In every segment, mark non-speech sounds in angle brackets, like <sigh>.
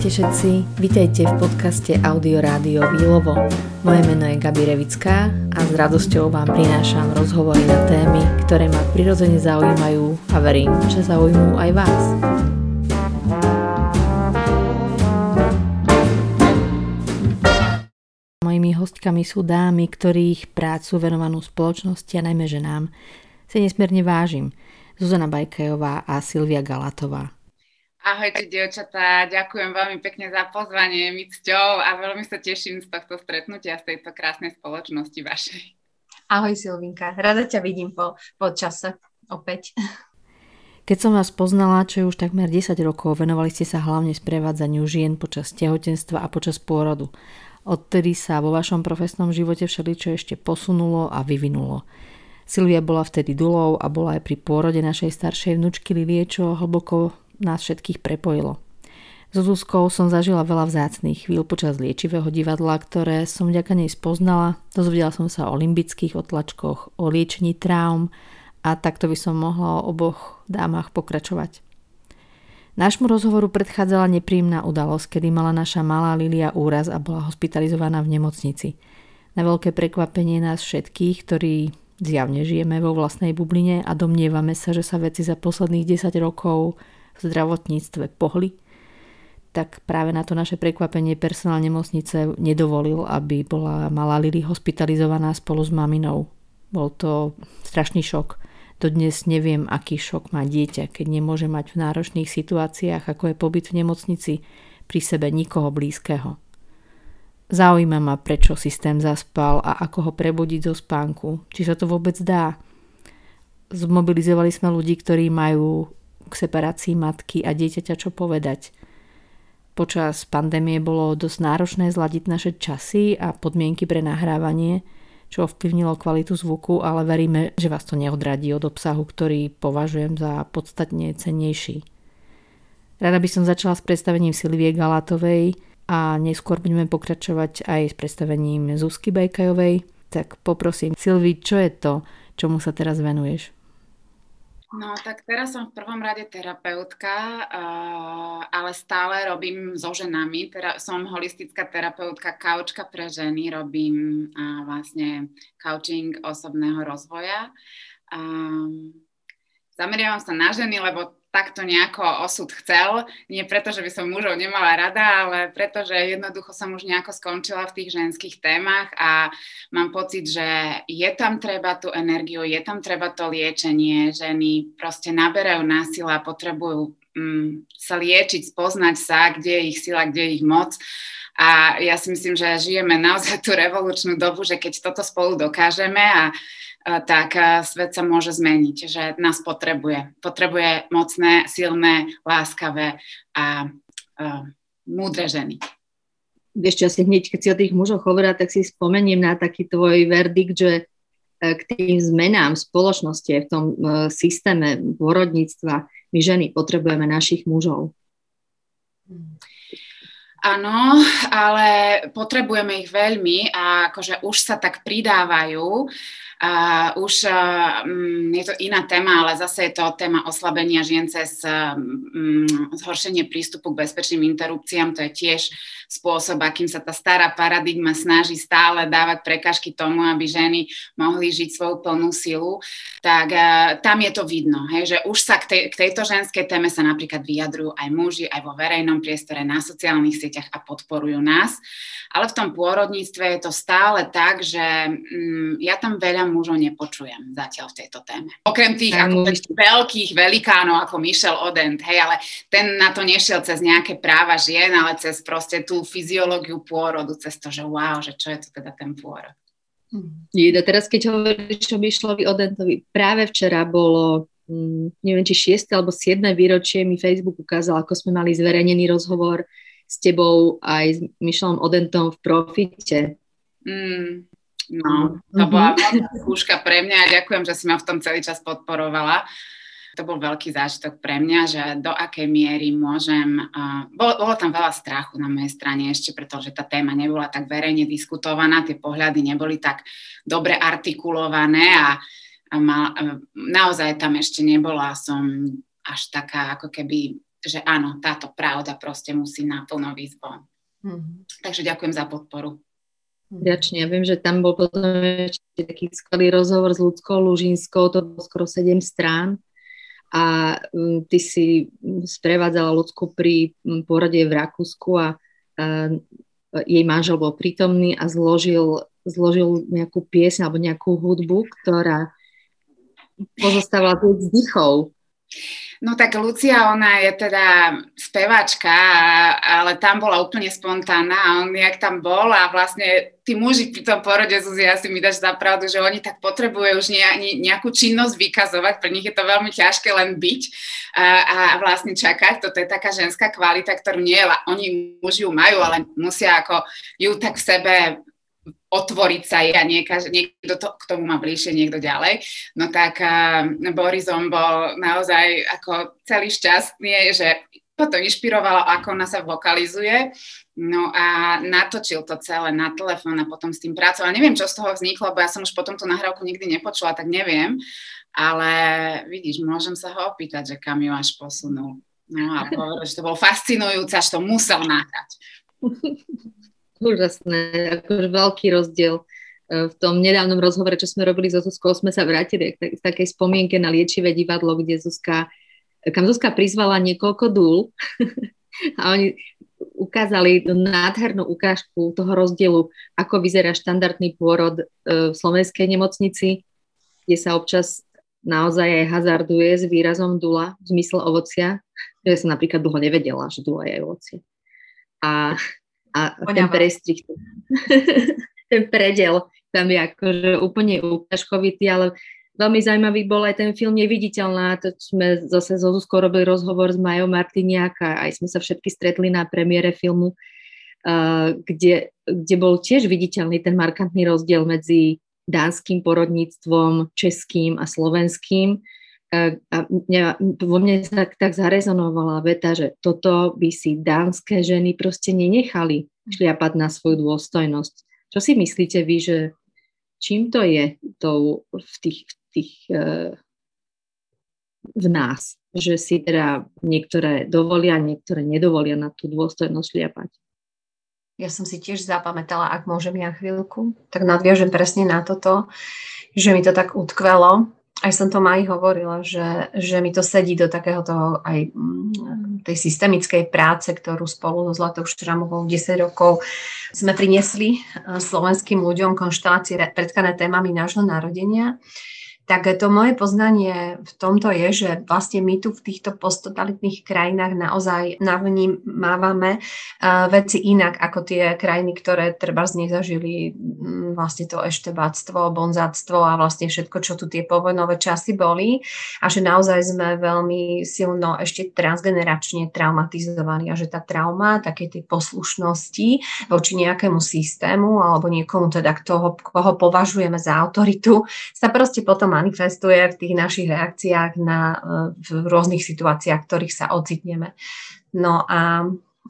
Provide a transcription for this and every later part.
Ahojte všetci, vítajte v podcaste Audio Rádio Výlovo. Moje meno je Gabi Revická a s radosťou vám prinášam rozhovory na témy, ktoré ma prirodzene zaujímajú a verím, že zaujímujú aj vás. Mojimi hostkami sú dámy, ktorých prácu venovanú spoločnosti a najmä ženám si nesmierne vážim. Zuzana Bajkajová a Silvia Galatová. Ahojte, dievčatá, ďakujem veľmi pekne za pozvanie, mi cťou a veľmi sa teším z tohto stretnutia, z tejto krásnej spoločnosti vašej. Ahoj Silvinka, rada ťa vidím po, po čase opäť. Keď som vás poznala, čo je už takmer 10 rokov, venovali ste sa hlavne sprevádzaniu žien počas tehotenstva a počas pôrodu. Odtedy sa vo vašom profesnom živote všeličo ešte posunulo a vyvinulo. Silvia bola vtedy dulou a bola aj pri pôrode našej staršej vnúčky Lilie, čo hlboko nás všetkých prepojilo. So Zuzkou som zažila veľa vzácných chvíľ počas liečivého divadla, ktoré som vďaka nej spoznala. Dozvedela som sa o limbických otlačkoch, o liečení traum a takto by som mohla o oboch dámach pokračovať. Nášmu rozhovoru predchádzala nepríjemná udalosť, kedy mala naša malá Lilia úraz a bola hospitalizovaná v nemocnici. Na veľké prekvapenie nás všetkých, ktorí zjavne žijeme vo vlastnej bubline a domnievame sa, že sa veci za posledných 10 rokov v zdravotníctve pohli, tak práve na to naše prekvapenie personál nemocnice nedovolil, aby bola malá Lily hospitalizovaná spolu s maminou. Bol to strašný šok. Dodnes neviem, aký šok má dieťa, keď nemôže mať v náročných situáciách, ako je pobyt v nemocnici, pri sebe nikoho blízkeho. Zaujíma ma, prečo systém zaspal a ako ho prebudiť zo spánku. Či sa to vôbec dá. Zmobilizovali sme ľudí, ktorí majú k separácii matky a dieťaťa čo povedať. Počas pandémie bolo dosť náročné zladiť naše časy a podmienky pre nahrávanie, čo ovplyvnilo kvalitu zvuku, ale veríme, že vás to neodradí od obsahu, ktorý považujem za podstatne cennejší. Rada by som začala s predstavením Silvie Galatovej a neskôr budeme pokračovať aj s predstavením Zuzky Bajkajovej. Tak poprosím, Silvi, čo je to, čomu sa teraz venuješ? No tak teraz som v prvom rade terapeutka, ale stále robím so ženami. Som holistická terapeutka, kaučka pre ženy, robím vlastne coaching osobného rozvoja. Zameriavam sa na ženy, lebo takto nejako osud chcel. Nie preto, že by som mužov nemala rada, ale preto, že jednoducho som už nejako skončila v tých ženských témach a mám pocit, že je tam treba tú energiu, je tam treba to liečenie. Ženy proste naberajú násila, potrebujú mm, sa liečiť, spoznať sa, kde je ich sila, kde je ich moc. A ja si myslím, že žijeme naozaj tú revolučnú dobu, že keď toto spolu dokážeme a tak svet sa môže zmeniť, že nás potrebuje. Potrebuje mocné, silné, láskavé a uh, múdre ženy. Ešte asi hneď, keď si o tých mužoch hovorila, tak si spomeniem na taký tvoj verdikt, že e, k tým zmenám v spoločnosti, v tom uh, systéme porodníctva, my ženy potrebujeme našich mužov. Áno, ale potrebujeme ich veľmi a akože už sa tak pridávajú. Uh, už uh, je to iná téma, ale zase je to téma oslabenia žien cez um, zhoršenie prístupu k bezpečným interrupciám. To je tiež spôsob, akým sa tá stará paradigma snaží stále dávať prekažky tomu, aby ženy mohli žiť svoju plnú silu. Tak uh, tam je to vidno, hej, že už sa k, tej, k tejto ženskej téme sa napríklad vyjadrujú aj muži, aj vo verejnom priestore, na sociálnych sieťach a podporujú nás. Ale v tom pôrodníctve je to stále tak, že um, ja tam veľa mužov nepočujem zatiaľ v tejto téme. Okrem tých ako veľkých velikánov ako Michel Odent, hej, ale ten na to nešiel cez nejaké práva žien, ale cez proste tú fyziológiu pôrodu, cez to, že wow, že čo je to teda ten pôrod. Jida, teraz keď hovoríš o Michelovi Odentovi, práve včera bolo hm, neviem, či 6. alebo 7. výročie mi Facebook ukázal, ako sme mali zverejnený rozhovor s tebou aj s Michelom Odentom v Profite. Mm. No, to mm-hmm. bola skúška pre mňa a ďakujem, že si ma v tom celý čas podporovala. To bol veľký zážitok pre mňa, že do akej miery môžem... Uh, bolo, bolo tam veľa strachu na mojej strane ešte, pretože tá téma nebola tak verejne diskutovaná, tie pohľady neboli tak dobre artikulované a, a mal, uh, naozaj tam ešte nebola som až taká ako keby že áno, táto pravda proste musí naplno výsť von. Mm. Takže ďakujem za podporu. Ďačne. Ja viem, že tam bol potom ešte taký skvelý rozhovor s ľudskou Lužinskou, to bolo skoro 7 strán a ty si sprevádzala ľudskú pri porode v Rakúsku a, a jej manžel bol prítomný a zložil, zložil nejakú piesň alebo nejakú hudbu, ktorá pozostávala z vzdychov. No tak Lucia, ona je teda spevačka, ale tam bola úplne spontánna a on jak tam bol a vlastne tí muži pri tom porode, Zuzi, asi mi dáš za pravdu, že oni tak potrebujú už nejakú činnosť vykazovať, pre nich je to veľmi ťažké len byť a, a vlastne čakať, toto je taká ženská kvalita, ktorú nie, oni muži ju majú, ale musia ako ju tak v sebe otvoriť sa a niekaž, niekto to, k tomu má bližšie, niekto ďalej. No tak uh, Borizom bol naozaj ako celý šťastný, že to inšpirovalo, ako ona sa vokalizuje. No a natočil to celé na telefón a potom s tým pracoval. Neviem, čo z toho vzniklo, bo ja som už potom tú nahrávku nikdy nepočula, tak neviem. Ale vidíš, môžem sa ho opýtať, že kam ju až posunul. No a povedal, že to bol fascinujúce, až to musel nahrať. <laughs> Úžasné, akože veľký rozdiel. E, v tom nedávnom rozhovore, čo sme robili so Zuzkou, sme sa vrátili k takej spomienke na liečivé divadlo, kde Zuzka, kam Zuzka prizvala niekoľko dúl <laughs> a oni ukázali nádhernú ukážku toho rozdielu, ako vyzerá štandardný pôrod e, v slovenskej nemocnici, kde sa občas naozaj aj hazarduje s výrazom dula v zmysle ovocia, Ja som napríklad dlho nevedela, že dula je ovocie. A a Poňava. ten prestrih, <laughs> ten predel tam je akože úplne ukážkovitý, ale veľmi zaujímavý bol aj ten film Neviditeľná, to sme zase zo Zuzkou robili rozhovor s Majou Martiniak a aj sme sa všetky stretli na premiére filmu, uh, kde, kde bol tiež viditeľný ten markantný rozdiel medzi dánskym porodníctvom, českým a slovenským a mňa, vo mne tak, tak zarezonovala veta, že toto by si dánske ženy proste nenechali šliapať na svoju dôstojnosť. Čo si myslíte vy, že čím to je to v tých, v, tých, e, v nás, že si teda niektoré dovolia, niektoré nedovolia na tú dôstojnosť šliapať? Ja som si tiež zapamätala, ak môžem ja chvíľku, tak nadviažem presne na toto, že mi to tak utkvelo, aj som to aj hovorila, že, že mi to sedí do takého toho aj mm, tej systemickej práce, ktorú spolu so Zlatou Štramovou 10 rokov sme priniesli eh, slovenským ľuďom konštelácie predkané témami nášho narodenia tak to moje poznanie v tomto je, že vlastne my tu v týchto posttotalitných krajinách naozaj navnímávame uh, veci inak ako tie krajiny, ktoré treba z nezažili um, vlastne to eštebáctvo, bonzáctvo a vlastne všetko, čo tu tie povojnové časy boli. A že naozaj sme veľmi silno ešte transgeneračne traumatizovaní a že tá trauma také tej poslušnosti voči nejakému systému alebo niekomu teda, toho, koho považujeme za autoritu, sa proste potom manifestuje v tých našich reakciách na, eh, v rôznych situáciách, v ktorých sa ocitneme. No a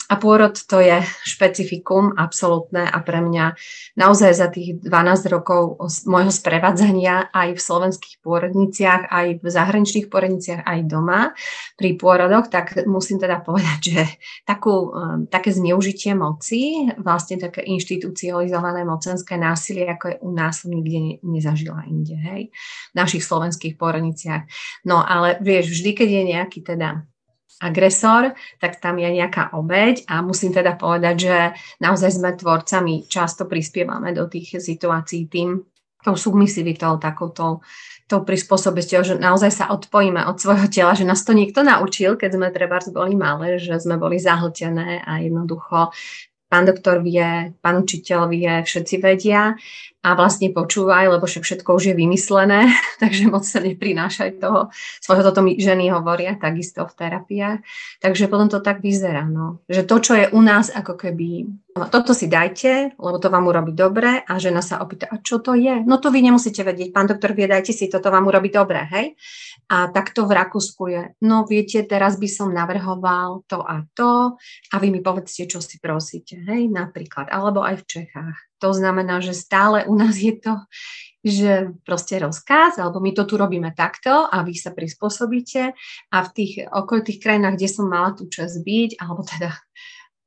a pôrod to je špecifikum absolútne a pre mňa naozaj za tých 12 rokov môjho sprevádzania aj v slovenských pôrodniciach, aj v zahraničných pôrodniciach, aj doma pri pôrodoch, tak musím teda povedať, že takú, um, také zneužitie moci, vlastne také inštitucionalizované mocenské násilie, ako je u nás, nikde nezažila inde, hej, v našich slovenských pôrodniciach. No ale vieš, vždy, keď je nejaký teda agresor, tak tam je nejaká obeď a musím teda povedať, že naozaj sme tvorcami, často prispievame do tých situácií tým, tou submisivitou, takouto tou prispôsobisťou, že naozaj sa odpojíme od svojho tela, že nás to niekto naučil, keď sme treba boli malé, že sme boli zahltené a jednoducho pán doktor vie, pán učiteľ vie, všetci vedia a vlastne počúvaj, lebo všetko už je vymyslené, <laughs> takže moc sa neprinášaj toho. Svojho toto mi ženy hovoria takisto v terapiách. Takže potom to tak vyzerá, no. Že to, čo je u nás ako keby, toto si dajte, lebo to vám urobí dobre a žena sa opýta, a čo to je? No to vy nemusíte vedieť, pán doktor vie, dajte si, toto vám urobí dobre, hej? A takto v Rakúsku je, no viete, teraz by som navrhoval to a to a vy mi povedzte, čo si prosíte, hej, napríklad, alebo aj v Čechách. To znamená, že stále u nás je to že proste rozkaz, alebo my to tu robíme takto a vy sa prispôsobíte a v tých okolitých krajinách, kde som mala tú čas byť, alebo teda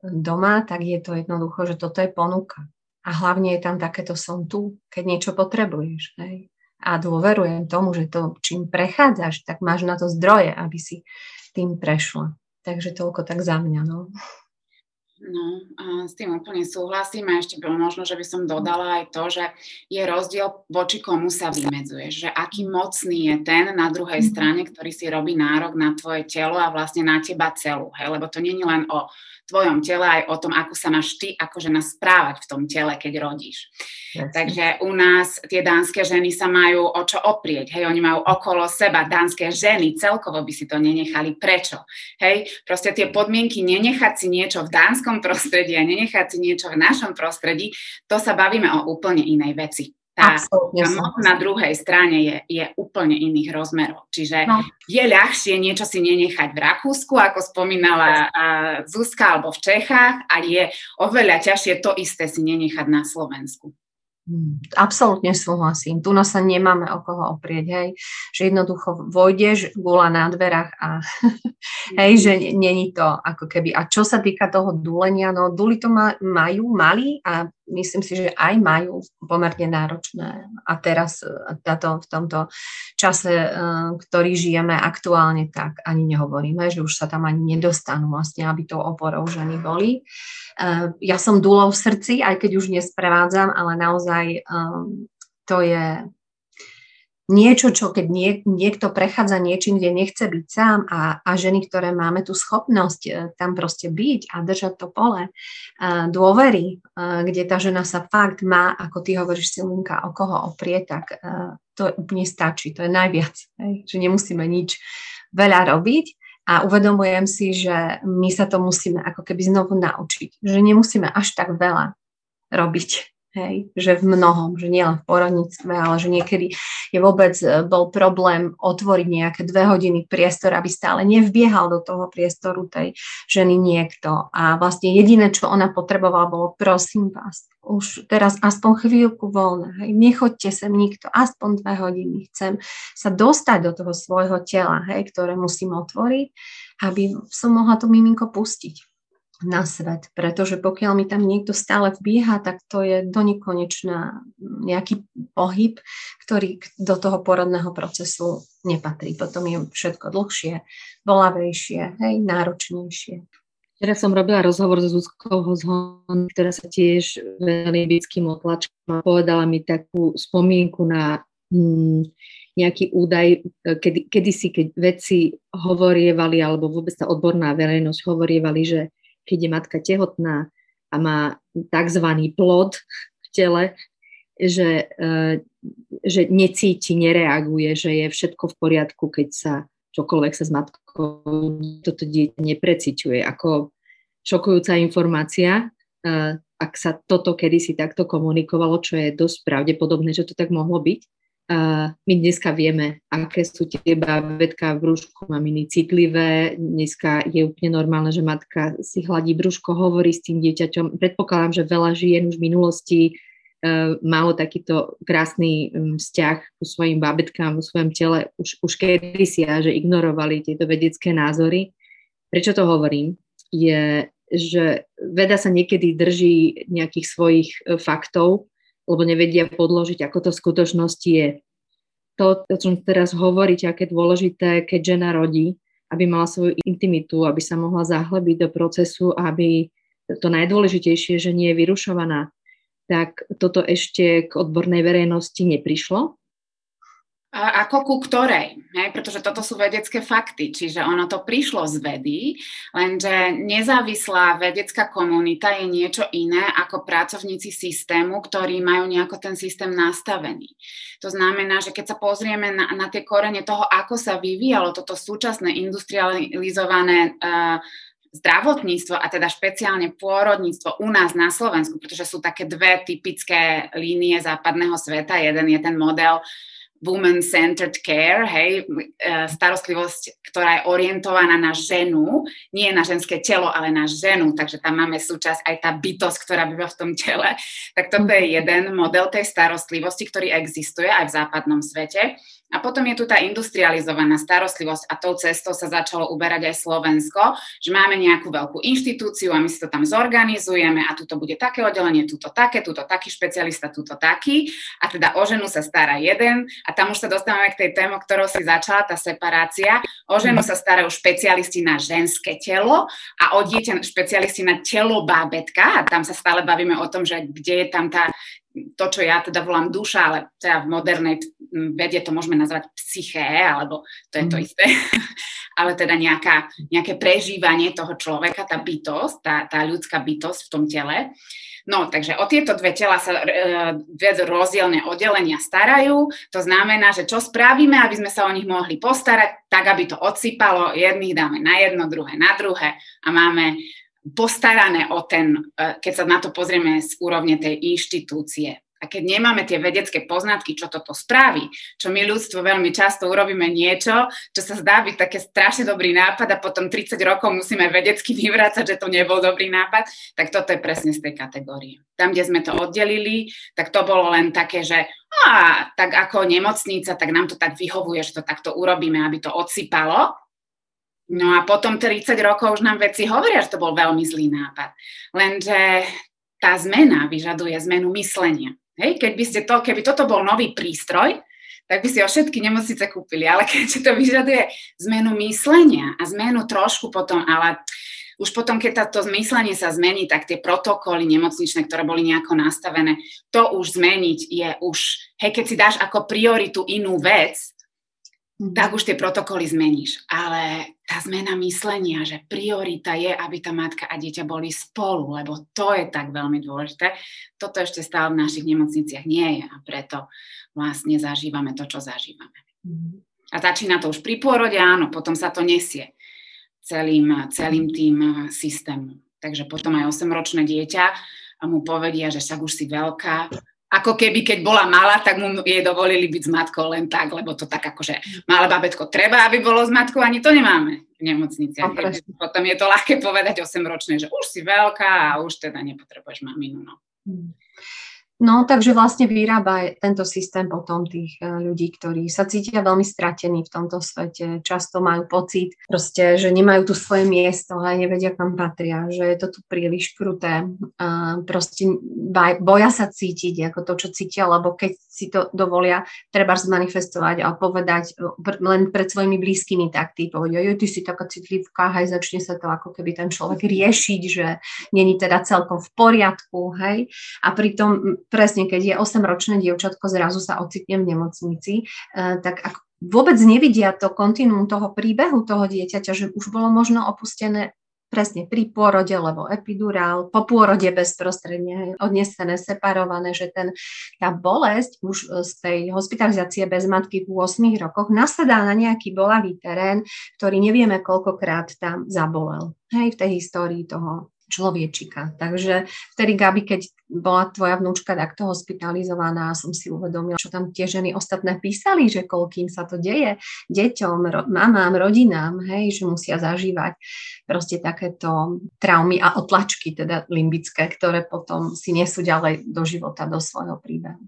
doma, tak je to jednoducho, že toto je ponuka. A hlavne je tam takéto som tu, keď niečo potrebuješ. Hej. A dôverujem tomu, že to, čím prechádzaš, tak máš na to zdroje, aby si tým prešla. Takže toľko tak za mňa. No. No, a s tým úplne súhlasím a ešte bolo možno, že by som dodala aj to, že je rozdiel voči komu sa vymedzuješ, že aký mocný je ten na druhej mhm. strane, ktorý si robí nárok na tvoje telo a vlastne na teba celú, hej, lebo to nie je len o tvojom tele, aj o tom, ako sa máš ty ako žena správať v tom tele, keď rodíš. Yes. Takže u nás tie dánske ženy sa majú o čo oprieť, hej, oni majú okolo seba dánske ženy, celkovo by si to nenechali. Prečo? Hej, proste tie podmienky nenechať si niečo v dánskom prostredí a nenechať si niečo v našom prostredí, to sa bavíme o úplne inej veci tá, tá moc na druhej strane je, je úplne iných rozmerov. Čiže no. je ľahšie niečo si nenechať v Rakúsku, ako spomínala Zuzka, alebo v Čechách, a je oveľa ťažšie to isté si nenechať na Slovensku. Hmm, absolútne súhlasím. Tu sa nemáme o koho oprieť, hej. Že jednoducho vojdeš, gula na dverách a <laughs> hej, že není to ako keby. A čo sa týka toho dulenia, no duli to ma, majú, mali a myslím si, že aj majú pomerne náročné. A teraz e, táto, v tomto čase, e, ktorý žijeme aktuálne, tak ani nehovoríme, že už sa tam ani nedostanú vlastne, aby to oporou ženy boli. Ehm, ja som dúlou v srdci, aj keď už nesprevádzam, ale naozaj to je niečo, čo keď nie, niekto prechádza niečím, kde nechce byť sám a, a ženy, ktoré máme tú schopnosť uh, tam proste byť a držať to pole uh, dôvery, uh, kde tá žena sa fakt má, ako ty hovoríš Silvinka, o koho oprie, tak to úplne stačí, to je najviac, hej? že nemusíme nič veľa robiť a uvedomujem si, že my sa to musíme ako keby znovu naučiť, že nemusíme až tak veľa robiť. Hej, že v mnohom, že nielen v porodníctve, ale že niekedy je vôbec e, bol problém otvoriť nejaké dve hodiny priestor, aby stále nevbiehal do toho priestoru tej ženy niekto. A vlastne jediné, čo ona potrebovala, bolo prosím vás, už teraz aspoň chvíľku voľna, hej, nechoďte sem nikto, aspoň dve hodiny, chcem sa dostať do toho svojho tela, hej, ktoré musím otvoriť, aby som mohla to miminko pustiť na svet, pretože pokiaľ mi tam niekto stále vbieha, tak to je do nekonečná nejaký pohyb, ktorý do toho porodného procesu nepatrí. Potom je všetko dlhšie, bolavejšie, hej, náročnejšie. Teraz som robila rozhovor so Zuzkou Hozhon, ktorá sa tiež venuje bickým otlačkom a povedala mi takú spomienku na mm, nejaký údaj, kedy, kedy si, keď vedci hovorievali, alebo vôbec tá odborná verejnosť hovorievali, že keď je matka tehotná a má tzv. plod v tele, že, e, že necíti, nereaguje, že je všetko v poriadku, keď sa čokoľvek sa s matkou toto dieťa nepreciťuje. Ako šokujúca informácia, e, ak sa toto kedysi takto komunikovalo, čo je dosť pravdepodobné, že to tak mohlo byť, my dneska vieme, aké sú tie bábetka v brúšku maminy citlivé. Dneska je úplne normálne, že matka si hladí brúško, hovorí s tým dieťaťom. Predpokladám, že veľa žien už v minulosti uh, malo takýto krásny um, vzťah ku svojim bábetkám, vo svojom tele už, už kedysi a že ignorovali tieto vedecké názory. Prečo to hovorím? Je, že veda sa niekedy drží nejakých svojich uh, faktov, lebo nevedia podložiť, ako to v skutočnosti je. To, o čom teraz hovoríte, aké dôležité, keď žena rodí, aby mala svoju intimitu, aby sa mohla zahlebiť do procesu, aby to najdôležitejšie, že nie je vyrušovaná, tak toto ešte k odbornej verejnosti neprišlo ako ku ktorej, hej? pretože toto sú vedecké fakty, čiže ono to prišlo z vedy, lenže nezávislá vedecká komunita je niečo iné ako pracovníci systému, ktorí majú nejako ten systém nastavený. To znamená, že keď sa pozrieme na, na tie korene toho, ako sa vyvíjalo toto súčasné industrializované uh, zdravotníctvo a teda špeciálne pôrodníctvo u nás na Slovensku, pretože sú také dve typické línie západného sveta. Jeden je ten model woman-centered care, hej, e, starostlivosť, ktorá je orientovaná na ženu, nie na ženské telo, ale na ženu, takže tam máme súčasť aj tá bytosť, ktorá býva v tom tele. Tak toto je mhm. jeden model tej starostlivosti, ktorý existuje aj v západnom svete. A potom je tu tá industrializovaná starostlivosť a tou cestou sa začalo uberať aj Slovensko, že máme nejakú veľkú inštitúciu a my si to tam zorganizujeme a tuto bude také oddelenie, tuto také, tuto taký špecialista, tuto taký. A teda o ženu sa stará jeden a tam už sa dostávame k tej tému, ktorou si začala, tá separácia. O ženu sa starajú špecialisti na ženské telo a o dieťa špecialisti na telo bábetka a tam sa stále bavíme o tom, že kde je tam tá to, čo ja teda volám duša, ale teda v modernej vede to môžeme nazvať psyché, alebo to je to mm. isté, <laughs> ale teda nejaká, nejaké prežívanie toho človeka, tá bytosť, tá, tá ľudská bytosť v tom tele. No, takže o tieto dve tela sa dve rozdielne oddelenia starajú. To znamená, že čo spravíme, aby sme sa o nich mohli postarať, tak aby to odsypalo, jedných dáme na jedno, druhé na druhé a máme postarané o ten, e, keď sa na to pozrieme z úrovne tej inštitúcie. A keď nemáme tie vedecké poznatky, čo toto spraví, čo my ľudstvo veľmi často urobíme niečo, čo sa zdá byť také strašne dobrý nápad a potom 30 rokov musíme vedecky <laughs> vyvrácať, že to nebol dobrý nápad, tak toto je presne z tej kategórie. Tam, kde sme to oddelili, tak to bolo len také, že á, tak ako nemocnica, tak nám to tak vyhovuje, že to takto urobíme, aby to odsypalo, No a potom 30 rokov už nám veci hovoria, že to bol veľmi zlý nápad. Lenže tá zmena vyžaduje zmenu myslenia. Hej, keď by ste to, keby toto bol nový prístroj, tak by si ho všetky nemocnice kúpili, ale <laughs> keďže to vyžaduje zmenu myslenia a zmenu trošku potom, ale už potom, keď táto myslenie sa zmení, tak tie protokoly nemocničné, ktoré boli nejako nastavené, to už zmeniť je už, hej, keď si dáš ako prioritu inú vec, Mhm. tak už tie protokoly zmeníš. Ale tá zmena myslenia, že priorita je, aby tá matka a dieťa boli spolu, lebo to je tak veľmi dôležité. Toto ešte stále v našich nemocniciach nie je a preto vlastne zažívame to, čo zažívame. Mhm. A začína to už pri pôrode, áno, potom sa to nesie celým, celým tým systémom. Takže potom aj 8-ročné dieťa mu povedia, že však už si veľká, ako keby keď bola malá, tak mu jej dovolili byť s matkou len tak, lebo to tak akože malé babetko treba, aby bolo s matkou, ani to nemáme v nemocniciach. Potom je to ľahké povedať 8-ročné, že už si veľká a už teda nepotrebuješ maminu. No. Hmm. No, takže vlastne vyrába tento systém potom tých e, ľudí, ktorí sa cítia veľmi stratení v tomto svete. Často majú pocit, proste, že nemajú tu svoje miesto a nevedia, kam patria, že je to tu príliš kruté. A proste boja sa cítiť ako to, čo cítia, lebo keď si to dovolia, treba zmanifestovať a povedať e, len pred svojimi blízkymi, tak tí povedia, jo, ty si taká citlivká, hej, začne sa to ako keby ten človek riešiť, že není teda celkom v poriadku, hej. A pritom presne, keď je 8-ročné dievčatko, zrazu sa ocitnem v nemocnici, eh, tak ak vôbec nevidia to kontinuum toho príbehu toho dieťaťa, že už bolo možno opustené presne pri pôrode, lebo epidurál, po pôrode bezprostredne odnesené, separované, že ten, tá bolesť už eh, z tej hospitalizácie bez matky v 8 rokoch nasadá na nejaký bolavý terén, ktorý nevieme koľkokrát tam zabolel. Hej, v tej histórii toho človečika. Takže vtedy, Gabi, keď bola tvoja vnúčka takto hospitalizovaná, som si uvedomila, čo tam tie ženy ostatné písali, že koľkým sa to deje deťom, ro- mamám, rodinám, hej, že musia zažívať proste takéto traumy a otlačky, teda limbické, ktoré potom si nesú ďalej do života, do svojho príbehu.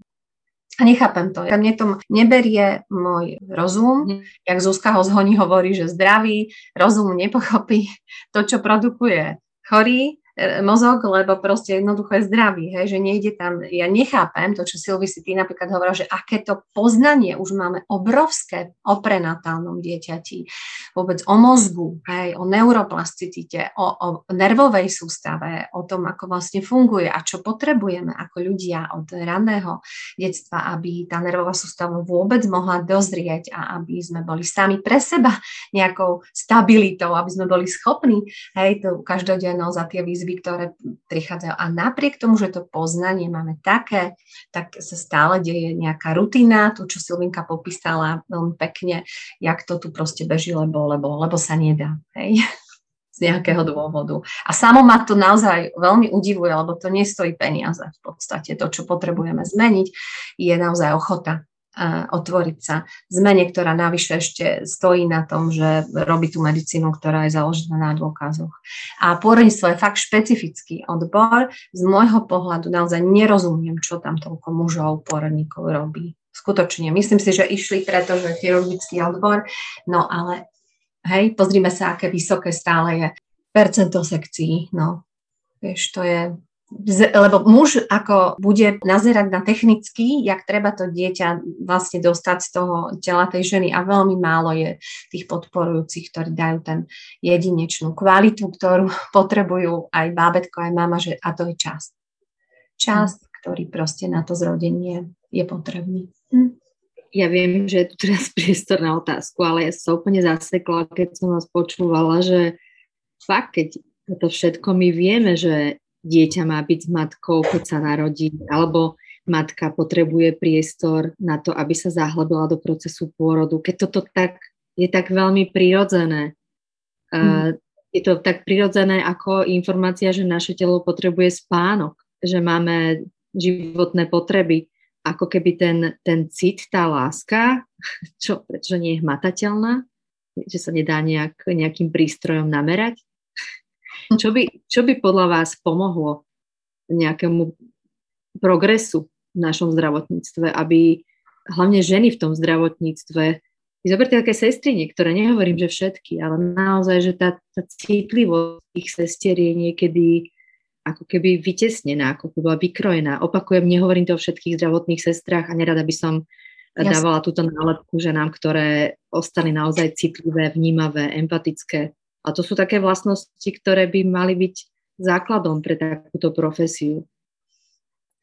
A nechápem to. Mne to neberie môj rozum, jak Zuzka ho zhoní hovorí, že zdravý rozum nepochopí to, čo produkuje chorý e, mozog, lebo proste jednoducho je zdravý, hej, že nejde tam, ja nechápem to, čo Silvi si ty napríklad hovorila, že aké to poznanie už máme obrovské o prenatálnom dieťati, vôbec o mozgu, hej, o neuroplasticite, o, o nervovej sústave, o tom, ako vlastne funguje a čo potrebujeme ako ľudia od ranného detstva, aby tá nervová sústava vôbec mohla dozrieť a aby sme boli sami pre seba nejakou stabilitou, aby sme boli schopní, hej, každodenné zodpovednosť za tie výzvy, ktoré prichádzajú. A napriek tomu, že to poznanie máme také, tak sa stále deje nejaká rutina, to, čo Silvinka popísala veľmi pekne, jak to tu proste beží, lebo, lebo, lebo sa nedá. Hej? <laughs> z nejakého dôvodu. A samo ma to naozaj veľmi udivuje, lebo to nestojí peniaze v podstate. To, čo potrebujeme zmeniť, je naozaj ochota otvoriť sa zmene, ktorá navyše ešte stojí na tom, že robí tú medicínu, ktorá je založená na dôkazoch. A pôrodníctvo je fakt špecifický odbor. Z môjho pohľadu naozaj nerozumiem, čo tam toľko mužov, pôrodníkov robí. Skutočne. Myslím si, že išli preto, že chirurgický odbor, no ale hej, pozrime sa, aké vysoké stále je percento sekcií, no. Vieš, to je lebo muž ako bude nazerať na technicky, jak treba to dieťa vlastne dostať z toho tela tej ženy a veľmi málo je tých podporujúcich, ktorí dajú ten jedinečnú kvalitu, ktorú <laughs> potrebujú aj bábetko, aj mama, že, a to je čas. Čas, hm. ktorý proste na to zrodenie je potrebný. Hm. Ja viem, že je tu teraz <laughs> priestor na otázku, ale ja sa úplne zasekla, keď som vás počúvala, že fakt, keď to všetko my vieme, že dieťa má byť s matkou, keď sa narodí, alebo matka potrebuje priestor na to, aby sa zahlbila do procesu pôrodu. Keď toto tak je tak veľmi prirodzené, mm. je to tak prirodzené ako informácia, že naše telo potrebuje spánok, že máme životné potreby, ako keby ten, ten cit, tá láska, <laughs> čo, pretože nie je hmatateľná, že sa nedá nejak, nejakým prístrojom namerať, čo by, čo by podľa vás pomohlo nejakému progresu v našom zdravotníctve, aby hlavne ženy v tom zdravotníctve, vy zoberte také sestry niektoré, nehovorím, že všetky, ale naozaj, že tá, tá citlivosť ich sestier je niekedy ako keby vytesnená, ako keby bola vykrojená. Opakujem, nehovorím to o všetkých zdravotných sestrách a nerada by som Jasne. dávala túto nálepku ženám, ktoré ostali naozaj citlivé, vnímavé, empatické. A to sú také vlastnosti, ktoré by mali byť základom pre takúto profesiu.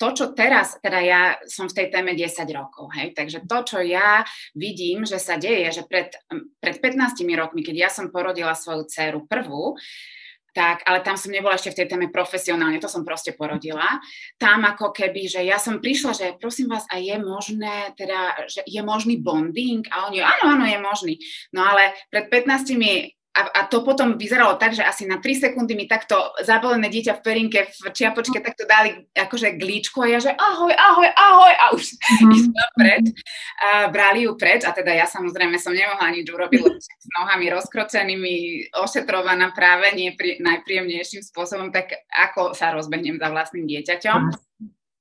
To, čo teraz, teda ja som v tej téme 10 rokov, hej, takže to, čo ja vidím, že sa deje, že pred, pred 15 rokmi, keď ja som porodila svoju dceru prvú, tak, ale tam som nebola ešte v tej téme profesionálne, to som proste porodila. Tam ako keby, že ja som prišla, že prosím vás, a je možné, teda, že je možný bonding? A oni, áno, áno, je možný. No ale pred 15 a, a to potom vyzeralo tak, že asi na 3 sekundy mi takto zabalené dieťa v perinke, v čiapočke takto dali akože glíčku a ja, že ahoj, ahoj, ahoj a už mm-hmm. <laughs> išla preč. A brali ju preč a teda ja samozrejme som nemohla nič urobiť, lebo s nohami rozkročenými, ošetrovaná práve nie pri, najpríjemnejším spôsobom, tak ako sa rozbehnem za vlastným dieťaťom.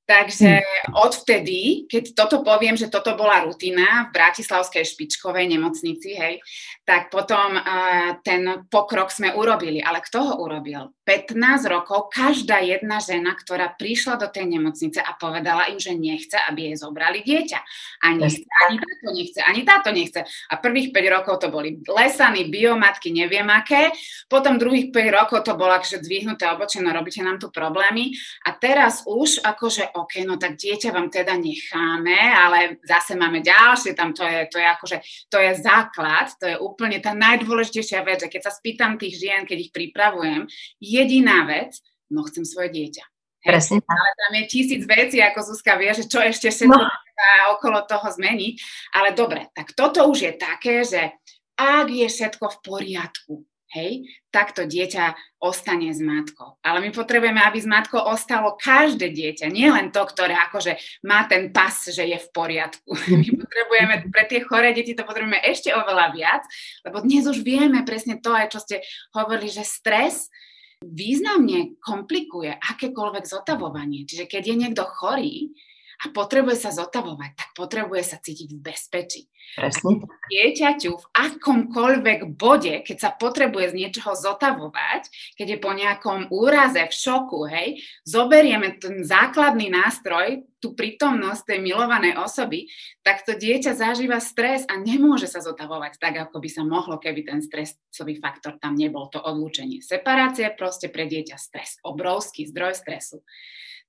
Takže hm. odvtedy, keď toto poviem, že toto bola rutina v Bratislavskej špičkovej nemocnici, hej, tak potom uh, ten pokrok sme urobili. Ale kto ho urobil? 15 rokov každá jedna žena, ktorá prišla do tej nemocnice a povedala im, že nechce, aby jej zobrali dieťa. A nechce, ani táto nechce, ani táto nechce. A prvých 5 rokov to boli lesany, biomatky, neviem aké. Potom druhých 5 rokov to bolo akože zdvihnuté obočeno, robíte nám tu problémy. A teraz už akože OK, no tak dieťa vám teda necháme, ale zase máme ďalšie, tam to je, to je akože, to je základ, to je úplne tá najdôležitejšia vec, že keď sa spýtam tých žien, keď ich pripravujem, jediná vec, no chcem svoje dieťa. Presne. Ale tam je tisíc vecí, ako Zuzka vie, že čo ešte všetko no. okolo toho zmeniť. Ale dobre, tak toto už je také, že ak je všetko v poriadku, hej, tak to dieťa ostane s matkou. Ale my potrebujeme, aby s matkou ostalo každé dieťa, nie len to, ktoré akože má ten pas, že je v poriadku. <laughs> My potrebujeme, pre tie choré deti to potrebujeme ešte oveľa viac, lebo dnes už vieme presne to aj, čo ste hovorili, že stres významne komplikuje akékoľvek zotavovanie. Čiže keď je niekto chorý, a potrebuje sa zotavovať, tak potrebuje sa cítiť v bezpečí. Presne. Dieťaťu v akomkoľvek bode, keď sa potrebuje z niečoho zotavovať, keď je po nejakom úraze, v šoku, hej, zoberieme ten základný nástroj, tú prítomnosť tej milovanej osoby, tak to dieťa zažíva stres a nemôže sa zotavovať tak, ako by sa mohlo, keby ten stresový faktor tam nebol, to odlúčenie. Separácia proste pre dieťa stres, obrovský zdroj stresu.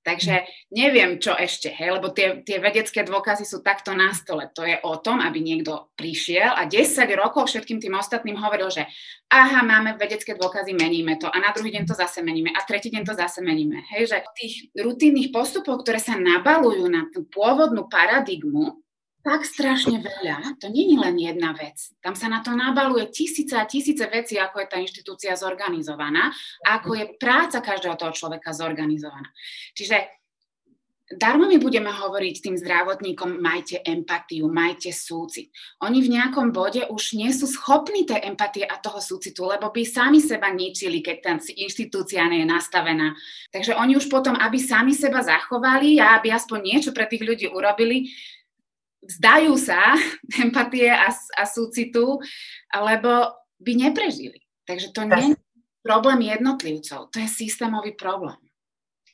Takže neviem, čo ešte, hej, lebo tie, tie vedecké dôkazy sú takto na stole. To je o tom, aby niekto prišiel a 10 rokov všetkým tým ostatným hovoril, že aha, máme vedecké dôkazy, meníme to a na druhý deň to zase meníme a tretí deň to zase meníme. Hej, že tých rutinných postupov, ktoré sa nabalujú na tú pôvodnú paradigmu, tak strašne veľa. To nie je len jedna vec. Tam sa na to nabaluje tisíce a tisíce vecí, ako je tá inštitúcia zorganizovaná ako je práca každého toho človeka zorganizovaná. Čiže darmo my budeme hovoriť tým zdravotníkom, majte empatiu, majte súcit. Oni v nejakom bode už nie sú schopní tej empatie a toho súcitu, lebo by sami seba ničili, keď tá inštitúcia nie je nastavená. Takže oni už potom, aby sami seba zachovali a aby aspoň niečo pre tých ľudí urobili, vzdajú sa <laughs> empatie a, a súcitu, lebo by neprežili. Takže to nie je problém jednotlivcov, to je systémový problém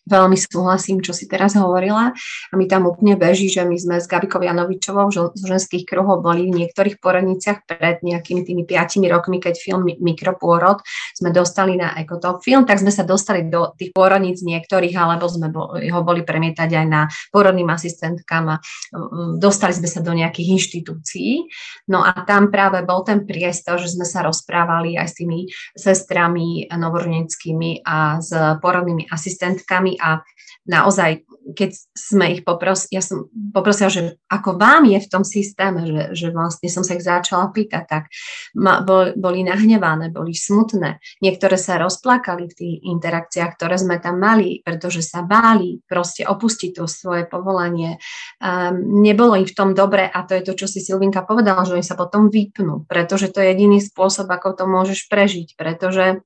veľmi súhlasím, čo si teraz hovorila. A mi tam úplne beží, že my sme s Gabikou Janovičovou z ženských kruhov boli v niektorých poradniciach pred nejakými tými piatimi rokmi, keď film Mikropôrod sme dostali na Ecotop film, tak sme sa dostali do tých porodníc niektorých, alebo sme ho boli premietať aj na porodným asistentkám a dostali sme sa do nejakých inštitúcií. No a tam práve bol ten priestor, že sme sa rozprávali aj s tými sestrami novorodeneckými a s porodnými asistentkami a naozaj, keď sme ich popros, ja som poprosila, že ako vám je v tom systéme, že, že vlastne som sa ich začala pýtať, tak ma, bol, boli nahnevané, boli smutné. Niektoré sa rozplakali v tých interakciách, ktoré sme tam mali, pretože sa báli proste opustiť to svoje povolanie. Um, nebolo im v tom dobre a to je to, čo si Silvinka povedala, že oni sa potom vypnú, pretože to je jediný spôsob, ako to môžeš prežiť, pretože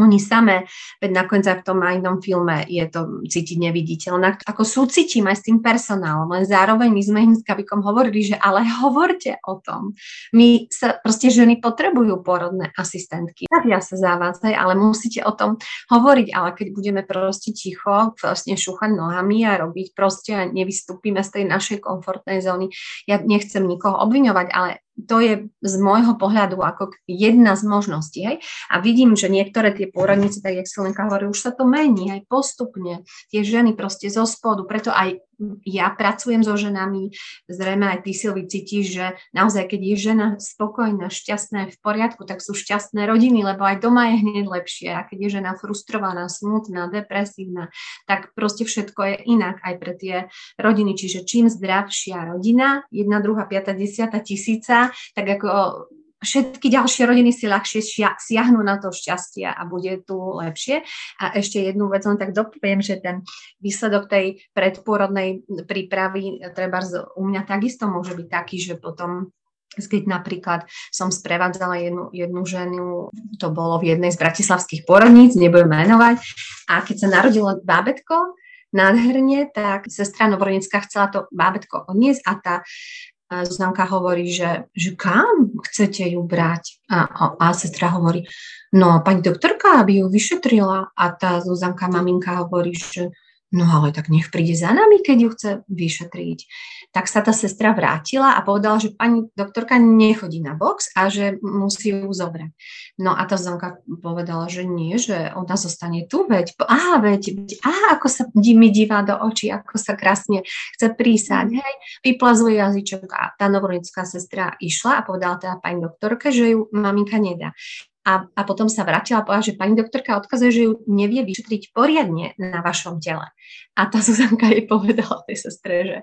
oni samé, veď nakoniec aj v tom inom filme je to cítiť neviditeľné. Ako súcitím aj s tým personálom, len zároveň my sme im s Kabikom hovorili, že ale hovorte o tom. My sa, proste ženy potrebujú porodné asistentky. Tak ja sa zavádzaj, ale musíte o tom hovoriť, ale keď budeme proste ticho, vlastne šúchať nohami a robiť proste a nevystúpime z tej našej komfortnej zóny. Ja nechcem nikoho obviňovať, ale to je z môjho pohľadu ako jedna z možností. Hej? A vidím, že niektoré tie pôrodnice, tak jak Silenka hovorí, už sa to mení aj postupne. Tie ženy proste zo spodu, preto aj ja pracujem so ženami, zrejme aj ty Silvi cítiš, že naozaj, keď je žena spokojná, šťastná, v poriadku, tak sú šťastné rodiny, lebo aj doma je hneď lepšie. A keď je žena frustrovaná, smutná, depresívna, tak proste všetko je inak aj pre tie rodiny. Čiže čím zdravšia rodina, jedna, druhá, piata, desiata, tisíca, tak ako všetky ďalšie rodiny si ľahšie siahnu na to šťastie a bude tu lepšie. A ešte jednu vec len tak dopoviem, že ten výsledok tej predpôrodnej prípravy treba u mňa takisto môže byť taký, že potom keď napríklad som sprevádzala jednu, jednu ženu, to bolo v jednej z bratislavských porodníc, nebudem menovať, a keď sa narodilo bábetko, nádherne, tak sestra novorodenecká chcela to bábetko odniesť a tá Zuzanka hovorí, že, že kam chcete ju brať? A, a, a sestra hovorí, no pani doktorka, aby ju vyšetrila. A tá Zuzanka maminka hovorí, že no ale tak nech príde za nami, keď ju chce vyšetriť. Tak sa tá sestra vrátila a povedala, že pani doktorka nechodí na box a že musí ju zobrať. No a tá Zonka povedala, že nie, že ona zostane tu, veď, aha, veď, aha, ako sa mi divá do očí, ako sa krásne chce prísať, hej, vyplazuje jazyčok a tá novoronická sestra išla a povedala teda pani doktorke, že ju maminka nedá. A, a potom sa vrátila a povedala, že pani doktorka odkazuje, že ju nevie vyšetriť poriadne na vašom tele. A tá Zuzanka jej povedala tej sestre, že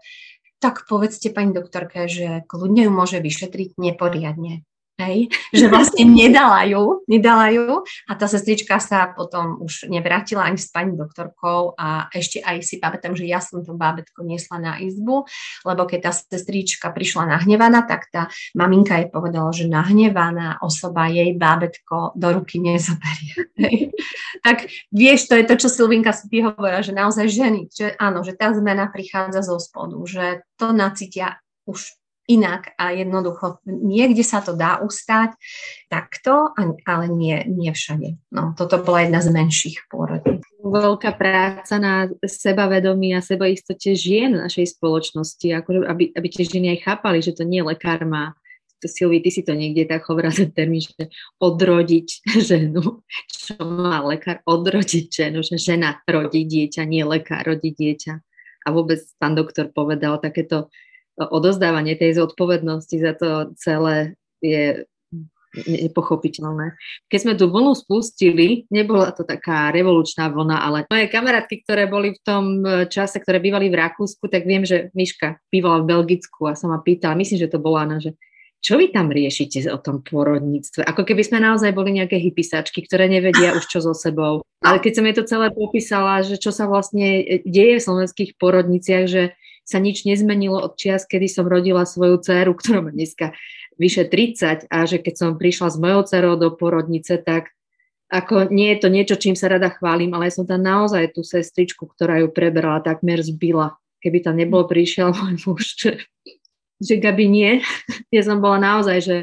tak povedzte pani doktorke, že kľudne ju môže vyšetriť neporiadne. Hej, že vlastne nedala ju, nedala ju a tá sestrička sa potom už nevrátila ani s pani doktorkou a ešte aj si pamätám, že ja som to bábetko niesla na izbu, lebo keď tá sestrička prišla nahnevaná, tak tá maminka jej povedala, že nahnevaná osoba jej bábetko do ruky nezoberie. Hej. Tak vieš, to je to, čo Silvinka si hovorila, že naozaj ženy, že áno, že tá zmena prichádza zo spodu, že to nacítia už inak a jednoducho niekde sa to dá ustať takto, ale nie, nie všade. No, toto bola jedna z menších pôrodí. Veľká práca na sebavedomí a sebaistote žien našej spoločnosti, akože aby, aby tie ženy aj chápali, že to nie lekár má to Silvi, ty si to niekde tak hovorila ten termín, že odrodiť ženu. Čo má lekár? Odrodiť ženu, že žena rodí dieťa, nie lekár rodí dieťa. A vôbec pán doktor povedal takéto odozdávanie tej zodpovednosti za to celé je nepochopiteľné. Keď sme tú vlnu spustili, nebola to taká revolučná vlna, ale moje kamarátky, ktoré boli v tom čase, ktoré bývali v Rakúsku, tak viem, že Miška bývala v Belgicku a sa ma pýtala, myslím, že to bola Anna, že čo vy tam riešite o tom pôrodníctve? Ako keby sme naozaj boli nejaké hypisačky, ktoré nevedia už čo so sebou. Ale keď som jej to celé popísala, že čo sa vlastne deje v slovenských porodniciach, že sa nič nezmenilo od čias, kedy som rodila svoju dceru, ktorá má dneska vyše 30 a že keď som prišla s mojou dcerou do porodnice, tak ako nie je to niečo, čím sa rada chválim, ale som tam naozaj tú sestričku, ktorá ju preberala, takmer zbila. Keby tam nebol prišiel môj muž, že, že Gabi nie. <laughs> Ja som bola naozaj, že,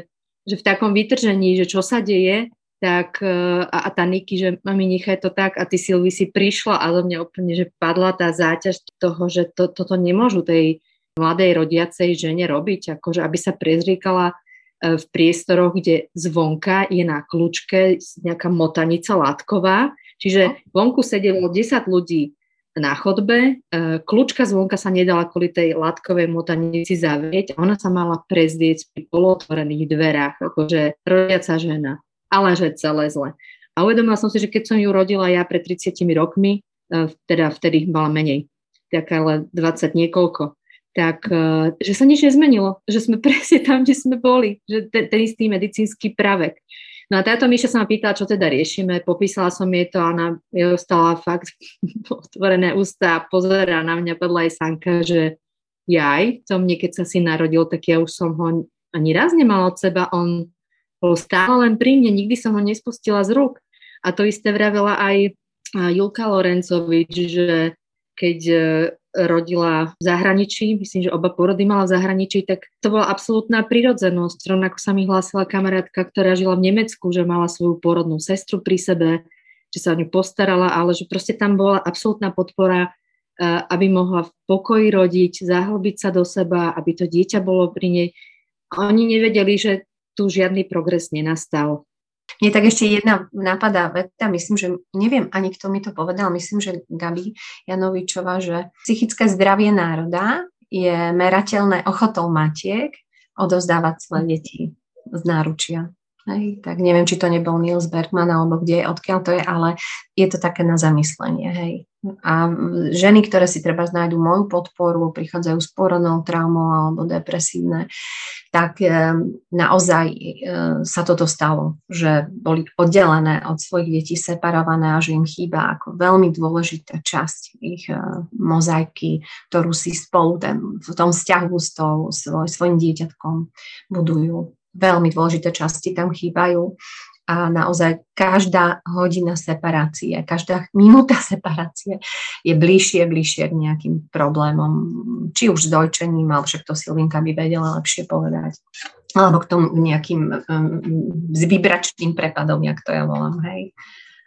že v takom vytržení, že čo sa deje, tak e, a, a tá Niky, že mami, nechaj to tak a ty Silvi si prišla a do mňa úplne, že padla tá záťaž toho, že to, toto nemôžu tej mladej rodiacej žene robiť, akože aby sa prezriekala E, v priestoroch, kde zvonka je na kľúčke nejaká motanica látková, čiže no. vonku sedelo 10 ľudí na chodbe, e, kľúčka zvonka sa nedala kvôli tej látkovej motanici zavrieť, ona sa mala prezdieť pri polotvorených dverách, akože rodiaca žena, ale že celé zle. A uvedomila som si, že keď som ju rodila ja pred 30 rokmi, e, teda vtedy mala menej, tak ale 20 niekoľko, tak e, že sa nič nezmenilo, že sme <laughs> presne tam, kde sme boli, že ten, ten istý medicínsky pravek. No a táto Míša sa ma pýtala, čo teda riešime, popísala som jej to a ona je ostala fakt <laughs> otvorené ústa a pozera na mňa, podľa aj Sanka, že jaj, to mne, keď sa si narodil, tak ja už som ho ani raz nemala od seba, on bol stále len pri mne, nikdy som ho nespustila z rúk. A to isté vravela aj Julka Lorencovič, že keď e, rodila v zahraničí, myslím, že oba porody mala v zahraničí, tak to bola absolútna prirodzenosť. Rovnako sa mi hlásila kamarátka, ktorá žila v Nemecku, že mala svoju porodnú sestru pri sebe, že sa o ňu postarala, ale že proste tam bola absolútna podpora, e, aby mohla v pokoji rodiť, zahlbiť sa do seba, aby to dieťa bolo pri nej. A oni nevedeli, že tu žiadny progres nenastal. Mne tak ešte jedna napadá veta, myslím, že neviem ani kto mi to povedal, myslím, že Gabi Janovičová, že psychické zdravie národa je merateľné ochotou matiek odovzdávať svoje deti z náručia. Hej, tak neviem, či to nebol Niels Bergman alebo kde, odkiaľ to je, ale je to také na zamyslenie. Hej. A ženy, ktoré si treba nájdu moju podporu, prichádzajú s porodnou traumou alebo depresívne, tak e, naozaj e, sa toto stalo, že boli oddelené od svojich detí, separované a že im chýba ako veľmi dôležitá časť ich e, mozaiky, ktorú si spolu ten, v tom vzťahu s tou, svoj, svojim dieťatkom budujú veľmi dôležité časti tam chýbajú a naozaj každá hodina separácie, každá minúta <laughs> separácie je bližšie, bližšie k nejakým problémom, či už s dojčením, alebo však to Silvinka by vedela lepšie povedať, alebo k tomu nejakým um, s vybračným prepadom, jak to ja volám, hej,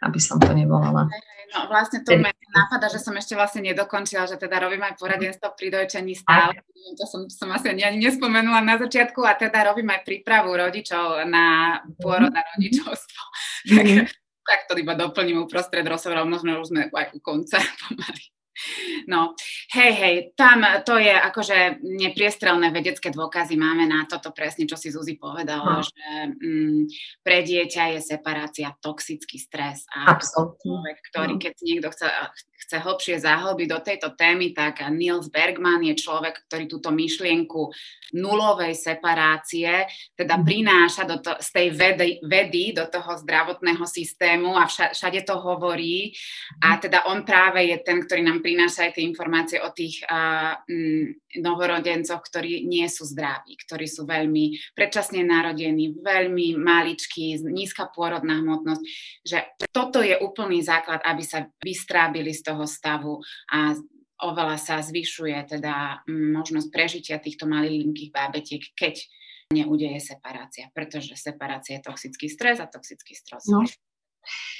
aby som to nevolala. No vlastne to ma napadá, že som ešte vlastne nedokončila, že teda robím aj poradenstvo pri dojčení stále. To som, som asi ani, ani nespomenula na začiatku a teda robím aj prípravu rodičov na pôrod a rodičovstvo. Mm-hmm. tak, <laughs> tak to iba doplním uprostred rozhovorov, možno už sme aj u konca <laughs> pomaly. No, hej, hej, tam to je akože nepriestrelné vedecké dôkazy máme na toto presne, čo si Zuzi povedala, no. že mm, pre dieťa je separácia toxický stres a človek, ktorý no. keď niekto chce, chce hlbšie zahlbiť do tejto témy, tak Niels Bergman je človek, ktorý túto myšlienku nulovej separácie teda mhm. prináša do to, z tej vedy, vedy do toho zdravotného systému a vša, všade to hovorí a mhm. teda on práve je ten, ktorý nám prináša aj tie informácie o tých uh, mm, novorodencoch, ktorí nie sú zdraví, ktorí sú veľmi predčasne narodení, veľmi maličkí, nízka pôrodná hmotnosť, že toto je úplný základ, aby sa vystrábili z toho stavu a oveľa sa zvyšuje teda mm, možnosť prežitia týchto malilinkých bábetiek, keď neudeje separácia, pretože separácia je toxický stres a toxický stres. No.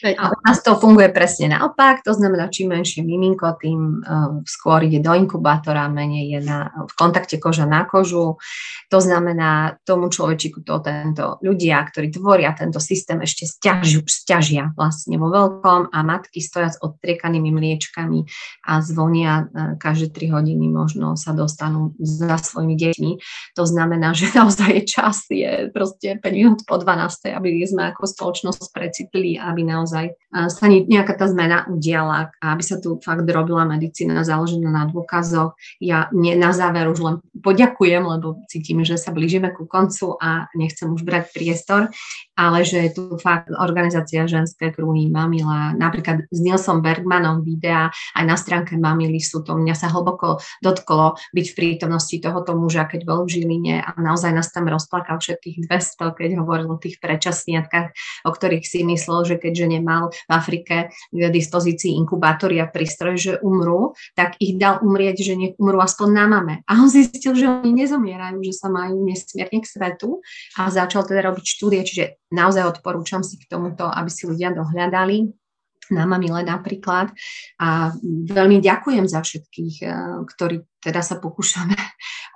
A u nás to funguje presne naopak, to znamená, čím menšie miminko, tým uh, skôr ide do inkubátora, menej je na, v kontakte koža na kožu. To znamená, tomu človečiku to tento ľudia, ktorí tvoria tento systém, ešte stiažia, stiažia vlastne vo veľkom a matky stojac odtriekanými mliečkami a zvonia uh, každé 3 hodiny možno sa dostanú za svojimi deťmi. To znamená, že naozaj čas je proste 5 minút po 12, aby sme ako spoločnosť precitli a aby naozaj sa nejaká tá zmena udiala aby sa tu fakt robila medicína založená na dôkazoch. Ja nie, na záver už len poďakujem, lebo cítim, že sa blížime ku koncu a nechcem už brať priestor, ale že je tu fakt organizácia ženské kruhy Mamila, napríklad s Nilsom Bergmanom videa aj na stránke Mamily sú to, mňa sa hlboko dotklo byť v prítomnosti tohoto muža, keď bol v Žiline a naozaj nás tam rozplakal všetkých 200, keď hovoril o tých predčasniatkách, o ktorých si myslel, že keďže nemal v Afrike k dispozícii inkubátory a prístroj, že umrú, tak ich dal umrieť, že nech umrú aspoň na mame. A on zistil, že oni nezomierajú, že sa majú nesmierne k svetu a začal teda robiť štúdie, čiže naozaj odporúčam si k tomuto, aby si ľudia dohľadali na mamile napríklad. A veľmi ďakujem za všetkých, eh, ktorí teda sa pokúšame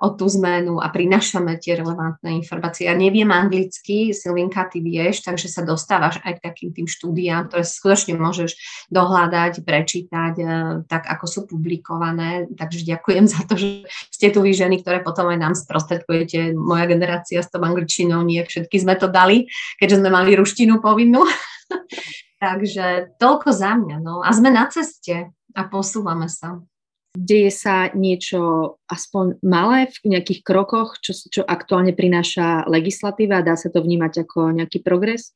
o tú zmenu a prinašame tie relevantné informácie. Ja neviem anglicky, Silvinka, ty vieš, takže sa dostávaš aj k takým tým štúdiám, ktoré skutočne môžeš dohľadať, prečítať, eh, tak ako sú publikované. Takže ďakujem za to, že ste tu vy ženy, ktoré potom aj nám sprostredkujete. Moja generácia s tou angličtinou, nie všetky sme to dali, keďže sme mali ruštinu povinnú. <laughs> Takže toľko za mňa. No. A sme na ceste a posúvame sa. Deje sa niečo aspoň malé v nejakých krokoch, čo, čo aktuálne prináša legislatíva dá sa to vnímať ako nejaký progres?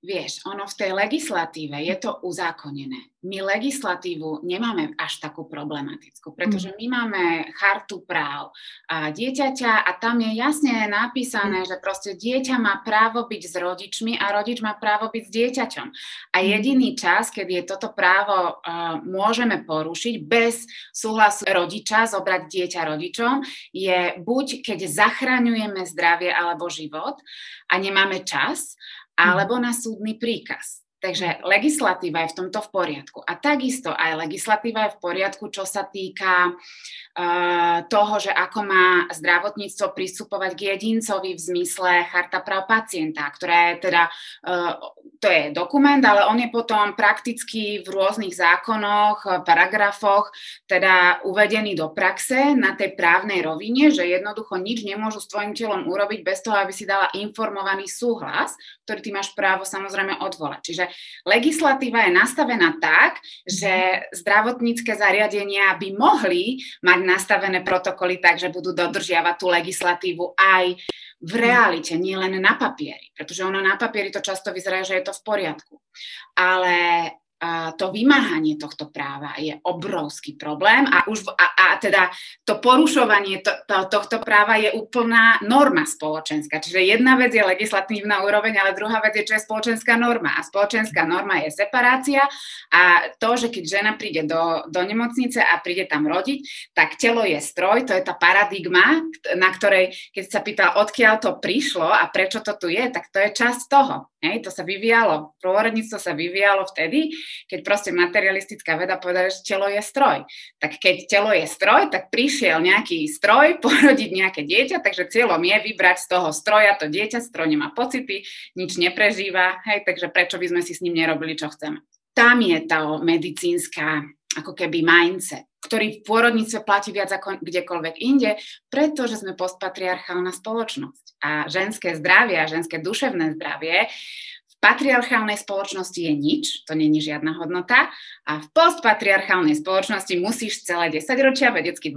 Vieš, ono v tej legislatíve je to uzákonené. My legislatívu nemáme až takú problematickú, pretože mm. my máme chartu práv a dieťaťa a tam je jasne napísané, mm. že proste dieťa má právo byť s rodičmi a rodič má právo byť s dieťaťom. A mm. jediný čas, keď je toto právo uh, môžeme porušiť bez súhlasu rodiča, zobrať dieťa rodičom, je buď keď zachraňujeme zdravie alebo život a nemáme čas, alebo na súdny príkaz. Takže legislatíva je v tomto v poriadku. A takisto aj legislatíva je v poriadku, čo sa týka uh, toho, že ako má zdravotníctvo pristupovať k jedincovi v zmysle charta práv pacienta, ktorá je teda, uh, to je dokument, ale on je potom prakticky v rôznych zákonoch, paragrafoch, teda uvedený do praxe na tej právnej rovine, že jednoducho nič nemôžu s tvojim telom urobiť bez toho, aby si dala informovaný súhlas, ktorý ty máš právo samozrejme odvolať. Čiže legislatíva je nastavená tak, že zdravotnícke zariadenia by mohli mať nastavené protokoly tak, že budú dodržiavať tú legislatívu aj v realite, nie len na papieri, pretože ono na papieri to často vyzerá, že je to v poriadku. Ale to vymáhanie tohto práva je obrovský problém a, už, a, a teda to porušovanie to, to, tohto práva je úplná norma spoločenská. Čiže jedna vec je legislatívna úroveň, ale druhá vec je, čo je spoločenská norma. A spoločenská norma je separácia a to, že keď žena príde do, do nemocnice a príde tam rodiť, tak telo je stroj, to je tá paradigma, na ktorej, keď sa pýta, odkiaľ to prišlo a prečo to tu je, tak to je časť toho. Hej, to sa vyvíjalo, prôrodníctvo sa vyvíjalo vtedy, keď proste materialistická veda povedala, že telo je stroj. Tak keď telo je stroj, tak prišiel nejaký stroj <laughs> porodiť nejaké dieťa, takže cieľom je vybrať z toho stroja to dieťa, stroj nemá pocity, nič neprežíva, hej, takže prečo by sme si s ním nerobili, čo chceme. Tam je tá medicínska ako keby mindset, ktorý v pôrodníctve platí viac ako kdekoľvek inde, pretože sme postpatriarchálna spoločnosť. A ženské zdravie a ženské duševné zdravie patriarchálnej spoločnosti je nič, to není žiadna hodnota a v postpatriarchálnej spoločnosti musíš celé 10 ročia vedecky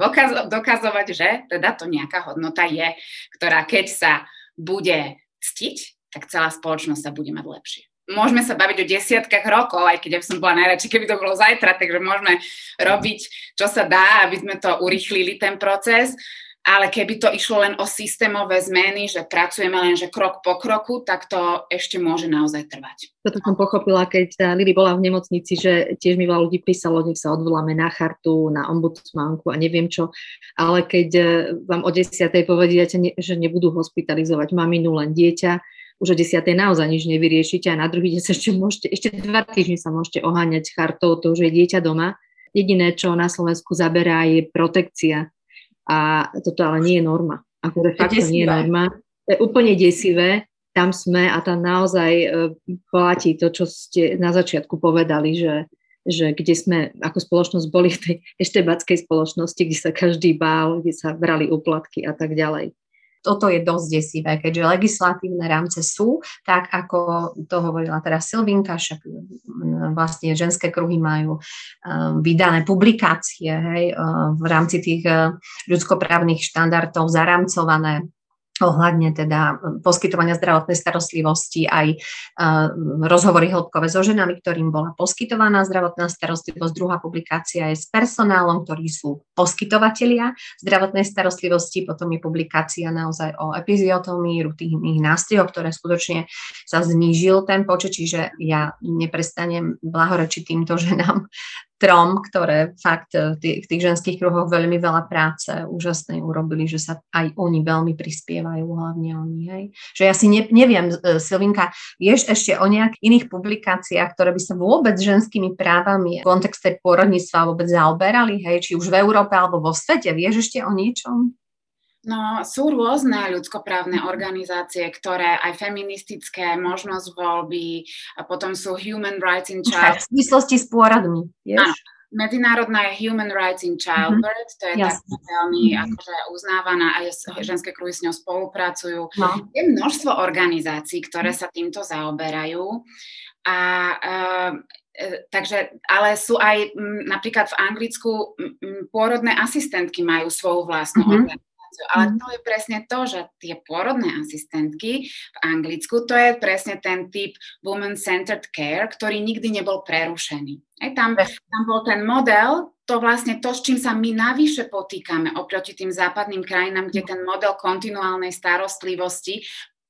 dokazovať, že teda to nejaká hodnota je, ktorá keď sa bude ctiť, tak celá spoločnosť sa bude mať lepšie môžeme sa baviť o desiatkách rokov, aj keď ja by som bola najradšej, keby to bolo zajtra, takže môžeme robiť, čo sa dá, aby sme to urýchlili, ten proces. Ale keby to išlo len o systémové zmeny, že pracujeme len že krok po kroku, tak to ešte môže naozaj trvať. Toto som pochopila, keď Lili bola v nemocnici, že tiež mi veľa ľudí písalo, nech sa odvoláme na chartu, na ombudsmanku a neviem čo. Ale keď eh, vám o desiatej povedíte, že nebudú hospitalizovať maminu, len dieťa, už o 10. naozaj nič nevyriešite a na druhý deň sa ešte môžete, ešte dva týždne sa môžete oháňať chartou to, že je dieťa doma. Jediné, čo na Slovensku zaberá, je protekcia. A toto ale nie je norma. Ako de facto nie je norma. To je úplne desivé. Tam sme a tam naozaj e, platí to, čo ste na začiatku povedali, že, že kde sme ako spoločnosť boli v tej eštebackej spoločnosti, kde sa každý bál, kde sa brali úplatky a tak ďalej. toto je dosť desivé, keďže legislatívne rámce sú, tak ako to hovorila teraz Silvinka, však vlastne ženské kruhy majú vydané publikácie hej, v rámci tých ľudskoprávnych štandardov zaramcované ohľadne teda poskytovania zdravotnej starostlivosti, aj rozhovory hĺbkové so ženami, ktorým bola poskytovaná zdravotná starostlivosť. Druhá publikácia je s personálom, ktorí sú poskytovatelia zdravotnej starostlivosti. Potom je publikácia naozaj o epiziotomii, rutinných nástrojoch, ktoré skutočne sa znížil ten počet, čiže ja neprestanem blahorečiť týmto <laughs> ženám trom, ktoré fakt tých, v tých ženských kruhoch veľmi veľa práce úžasnej urobili, že sa aj oni veľmi prispievajú, hlavne oni. Hej. Že ja si ne, neviem, e, Silvinka, vieš ešte o nejakých iných publikáciách, ktoré by sa vôbec ženskými právami v kontexte pôrodníctva vôbec zaoberali, hej, či už v Európe alebo vo svete, vieš ešte o niečom? No, sú rôzne ľudskoprávne organizácie, ktoré aj feministické, možnosť voľby, a potom sú Human Rights in Child. V súvislosti s pôrodmi, vieš? Áno. Medzinárodná je Human Rights in Childbirth, mm-hmm. to je tak veľmi akože uznávaná, aj ženské kruhy s ňou spolupracujú. No. Je množstvo organizácií, ktoré sa týmto zaoberajú. A uh, takže, ale sú aj m, napríklad v Anglicku m, pôrodné asistentky majú svoju vlastnú mm-hmm. organizáciu organizáciu. Ale mhm. to je presne to, že tie pôrodné asistentky v Anglicku, to je presne ten typ woman-centered care, ktorý nikdy nebol prerušený. Aj tam, tam bol ten model, to vlastne to, s čím sa my navyše potýkame oproti tým západným krajinám, kde ten model kontinuálnej starostlivosti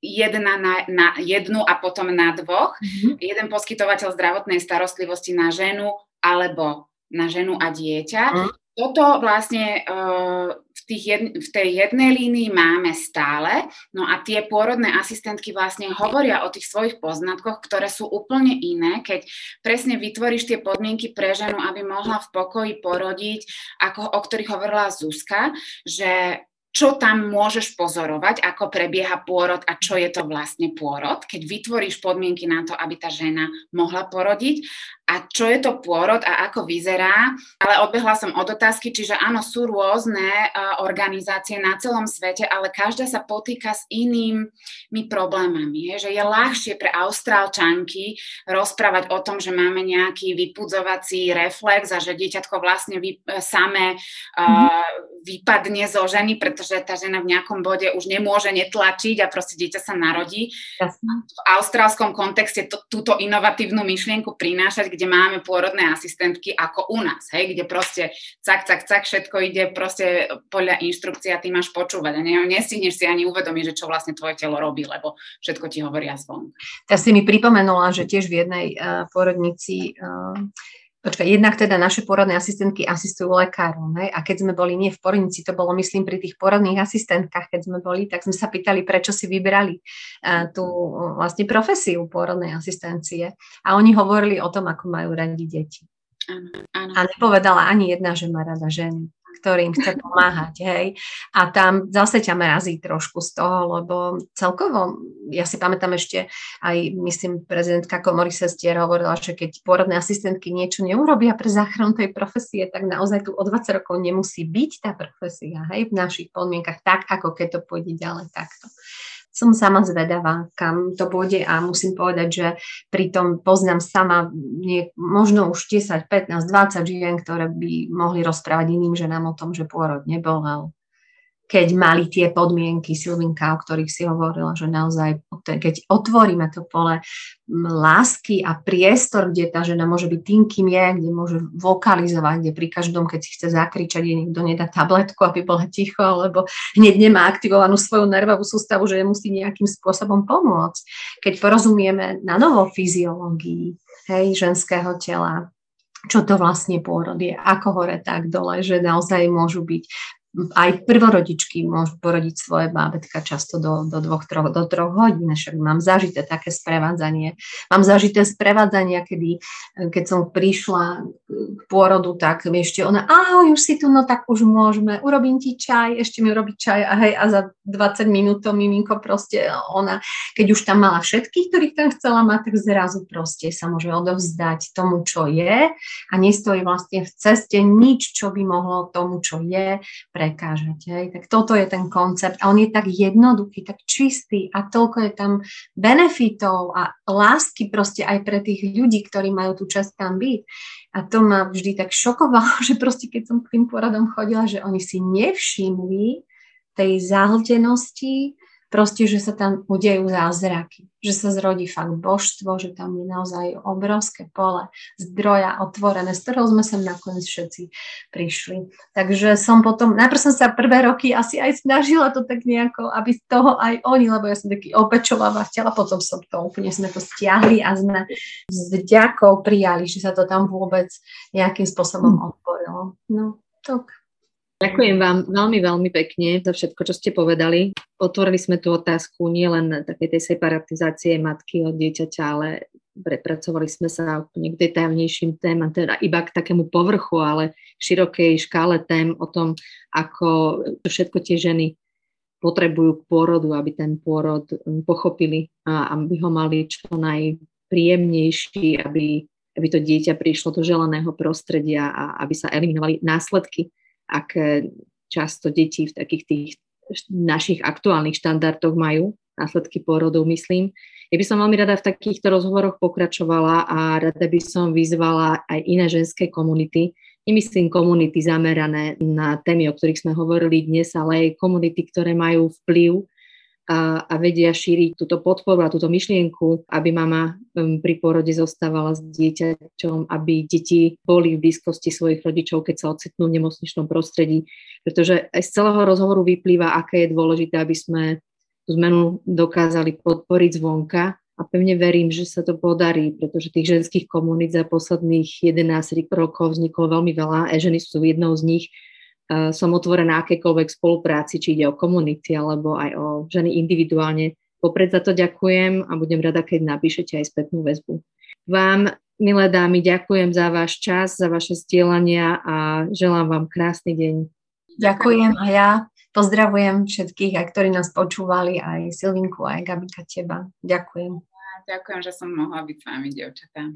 jedna na, na jednu a potom na dvoch. Mm-hmm. Jeden poskytovateľ zdravotnej starostlivosti na ženu alebo na ženu a dieťa. Mm toto vlastne uh, v, tých jed, v tej jednej línii máme stále, no a tie pôrodné asistentky vlastne hovoria o tých svojich poznatkoch, ktoré sú úplne iné, keď presne vytvoríš tie podmienky pre ženu, aby mohla v pokoji porodiť, ako, o ktorých hovorila Zuzka, že čo tam môžeš pozorovať, ako prebieha pôrod a čo je to vlastne pôrod, keď vytvoríš podmienky na to, aby tá žena mohla porodiť a čo je to pôrod a ako vyzerá. Ale odbehla som od otázky, čiže áno, sú rôzne uh, organizácie na celom svete, ale každá sa potýka s inými problémami. Je, že je ľahšie pre austrálčanky rozprávať o tom, že máme nejaký vypudzovací reflex a že dieťatko vlastne vy, samé uh, vypadne zo ženy, pretože tá žena v nejakom bode už nemôže netlačiť a proste dieťa sa narodí. Jasne. V austrálskom kontexte to, túto inovatívnu myšlienku prinášať, kde máme pôrodné asistentky ako u nás, hej, kde proste cak, cak, cak, všetko ide proste podľa inštrukcia, ty máš počúvať a ne, nestihneš si ani uvedomiť, že čo vlastne tvoje telo robí, lebo všetko ti hovoria zvon. Ja si mi pripomenula, že tiež v jednej uh, porodnici uh, Počkaj, jednak teda naše porodné asistentky asistujú lekárom, hej? a keď sme boli nie v porodnici, to bolo myslím pri tých porodných asistentkách, keď sme boli, tak sme sa pýtali, prečo si vybrali uh, tú vlastne profesiu porodnej asistencie. A oni hovorili o tom, ako majú radi deti. Áno, áno. A nepovedala ani jedna, že má rada ženy ktorým chce pomáhať, hej. A tam zase ťa mrazí trošku z toho, lebo celkovo, ja si pamätám ešte, aj myslím, prezidentka Komory Sestier hovorila, že keď porodné asistentky niečo neurobia pre záchranu tej profesie, tak naozaj tu o 20 rokov nemusí byť tá profesia, hej, v našich podmienkach, tak ako keď to pôjde ďalej takto som sama zvedavá, kam to pôjde a musím povedať, že pritom poznám sama nie, možno už 10, 15, 20 žien, ktoré by mohli rozprávať iným ženám o tom, že pôrod nebolel, keď mali tie podmienky, Silvinka, o ktorých si hovorila, že naozaj, keď otvoríme to pole lásky a priestor, kde tá žena môže byť tým, kým je, kde môže vokalizovať, kde pri každom, keď si chce zakričať, jej niekto nedá tabletku, aby bola ticho, alebo hneď nemá aktivovanú svoju nervovú sústavu, že musí nejakým spôsobom pomôcť. Keď porozumieme na novo fyziológii hej, ženského tela, čo to vlastne pôrod je, ako hore, tak dole, že naozaj môžu byť aj prvorodičky môžu porodiť svoje bábetka často do, do dvoch, troch, do troch hodín, však mám zažité také sprevádzanie. Mám zažité sprevádzania, kedy keď som prišla k pôrodu, tak ešte ona, ahoj, už si tu, no tak už môžeme, urobím ti čaj, ešte mi urobiť čaj a hej, a za 20 minút to miminko proste, ona, keď už tam mala všetkých, ktorých tam chcela mať, tak zrazu proste sa môže odovzdať tomu, čo je a nestojí vlastne v ceste nič, čo by mohlo tomu, čo je, prekážať. Hej. Tak toto je ten koncept a on je tak jednoduchý, tak čistý a toľko je tam benefitov a lásky proste aj pre tých ľudí, ktorí majú tú časť tam byť a to ma vždy tak šokovalo, <laughs> že proste keď som k tým poradom chodila, že oni si nevšimli tej zahltenosti, proste, že sa tam udejú zázraky, že sa zrodí fakt božstvo, že tam je naozaj obrovské pole zdroja otvorené, z ktorého sme sem nakoniec všetci prišli. Takže som potom, najprv som sa prvé roky asi aj snažila to tak nejako, aby z toho aj oni, lebo ja som taký opečováva chcela, potom som to úplne sme to stiahli a sme s vďakou prijali, že sa to tam vôbec nejakým spôsobom hm. otvorilo. No, tak. Ďakujem vám veľmi, veľmi pekne za všetko, čo ste povedali. Otvorili sme tú otázku nielen takej tej separatizácie matky od dieťaťa, ale prepracovali sme sa úplne k detailnejším témam, teda iba k takému povrchu, ale širokej škále tém o tom, ako všetko tie ženy potrebujú k pôrodu, aby ten pôrod hm, pochopili a aby ho mali čo najpríjemnejší, aby, aby to dieťa prišlo do želaného prostredia a aby sa eliminovali následky ak často deti v takých tých našich aktuálnych štandardoch majú následky pôrodov, myslím. Ja by som veľmi rada v takýchto rozhovoroch pokračovala a rada by som vyzvala aj iné ženské komunity, nemyslím komunity zamerané na témy, o ktorých sme hovorili dnes, ale aj komunity, ktoré majú vplyv a, a vedia šíriť túto podporu a túto myšlienku, aby mama um, pri pôrode zostávala s dieťaťom, aby deti boli v blízkosti svojich rodičov, keď sa ocitnú v nemocničnom prostredí. Pretože aj z celého rozhovoru vyplýva, aké je dôležité, aby sme tú zmenu dokázali podporiť zvonka a pevne verím, že sa to podarí, pretože tých ženských komunít za posledných 11 rokov vzniklo veľmi veľa a ženy sú jednou z nich som otvorená akékoľvek spolupráci, či ide o komunity alebo aj o ženy individuálne. Popred za to ďakujem a budem rada, keď napíšete aj spätnú väzbu. Vám, milé dámy, ďakujem za váš čas, za vaše stielania a želám vám krásny deň. Ďakujem a ja pozdravujem všetkých, aj ktorí nás počúvali, aj Silvinku, aj Gabika teba. Ďakujem. Ďakujem, že som mohla byť s vami, dievčatá.